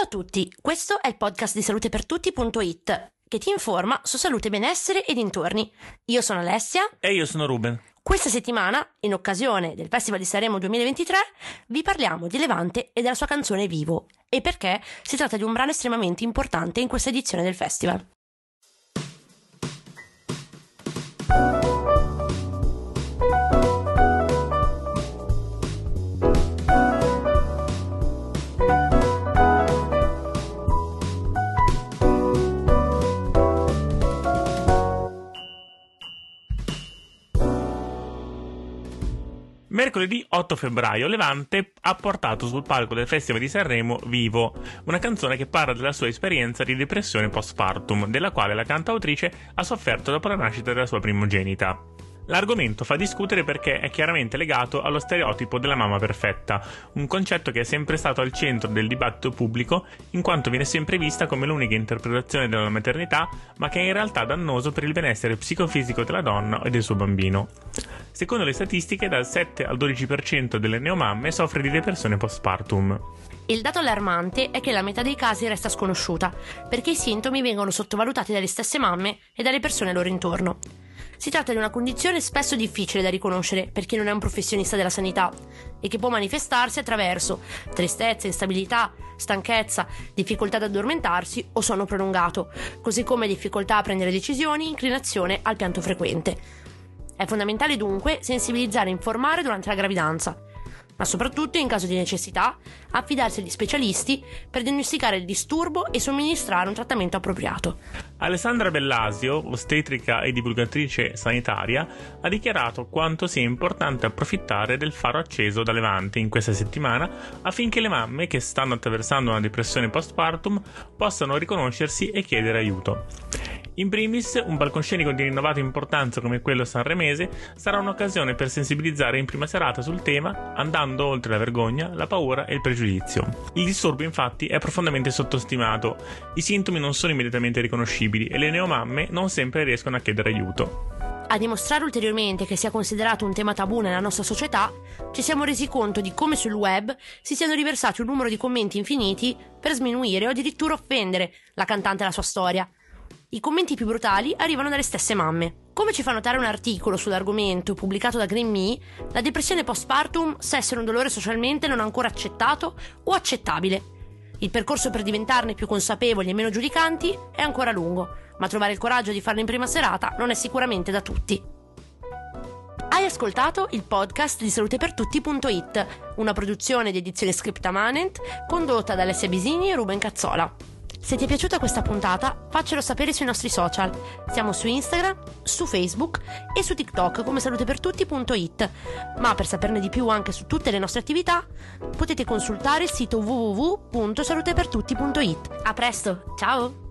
Ciao a tutti, questo è il podcast di salutepertutti.it che ti informa su salute, benessere e dintorni. Io sono Alessia E io sono Ruben. Questa settimana, in occasione del Festival di Sanremo 2023, vi parliamo di Levante e della sua canzone Vivo e perché si tratta di un brano estremamente importante in questa edizione del festival. Mercoledì 8 febbraio Levante ha portato sul palco del Festival di Sanremo Vivo, una canzone che parla della sua esperienza di depressione postpartum, della quale la cantautrice ha sofferto dopo la nascita della sua primogenita. L'argomento fa discutere perché è chiaramente legato allo stereotipo della mamma perfetta, un concetto che è sempre stato al centro del dibattito pubblico in quanto viene sempre vista come l'unica interpretazione della maternità, ma che è in realtà dannoso per il benessere psicofisico della donna e del suo bambino. Secondo le statistiche, dal 7 al 12% delle neomamme soffre di depressione postpartum. Il dato allarmante è che la metà dei casi resta sconosciuta, perché i sintomi vengono sottovalutati dalle stesse mamme e dalle persone loro intorno. Si tratta di una condizione spesso difficile da riconoscere per chi non è un professionista della sanità e che può manifestarsi attraverso tristezza, instabilità, stanchezza, difficoltà ad addormentarsi o sonno prolungato, così come difficoltà a prendere decisioni, inclinazione al pianto frequente. È fondamentale dunque sensibilizzare e informare durante la gravidanza, ma soprattutto in caso di necessità affidarsi agli specialisti per diagnosticare il disturbo e somministrare un trattamento appropriato. Alessandra Bellasio, ostetrica e divulgatrice sanitaria, ha dichiarato quanto sia importante approfittare del faro acceso da Levante in questa settimana affinché le mamme che stanno attraversando una depressione postpartum possano riconoscersi e chiedere aiuto. In primis, un palcoscenico di rinnovata importanza come quello sanremese sarà un'occasione per sensibilizzare in prima serata sul tema, andando oltre la vergogna, la paura e il pregiudizio. Il disturbo, infatti, è profondamente sottostimato, i sintomi non sono immediatamente riconoscibili e le neomamme non sempre riescono a chiedere aiuto. A dimostrare ulteriormente che sia considerato un tema tabù nella nostra società, ci siamo resi conto di come sul web si siano riversati un numero di commenti infiniti per sminuire o addirittura offendere la cantante e la sua storia. I commenti più brutali arrivano dalle stesse mamme. Come ci fa notare un articolo sull'argomento pubblicato da Green Me, la depressione postpartum sa essere un dolore socialmente non ancora accettato o accettabile. Il percorso per diventarne più consapevoli e meno giudicanti è ancora lungo, ma trovare il coraggio di farlo in prima serata non è sicuramente da tutti. Hai ascoltato il podcast di salutepertutti.it, una produzione di edizione Scriptamanent condotta da Alessia Bisini e Ruben Cazzola. Se ti è piaciuta questa puntata, faccelo sapere sui nostri social. Siamo su Instagram, su Facebook e su TikTok come salutepertutti.it. Ma per saperne di più anche su tutte le nostre attività, potete consultare il sito www.salutepertutti.it. A presto, ciao!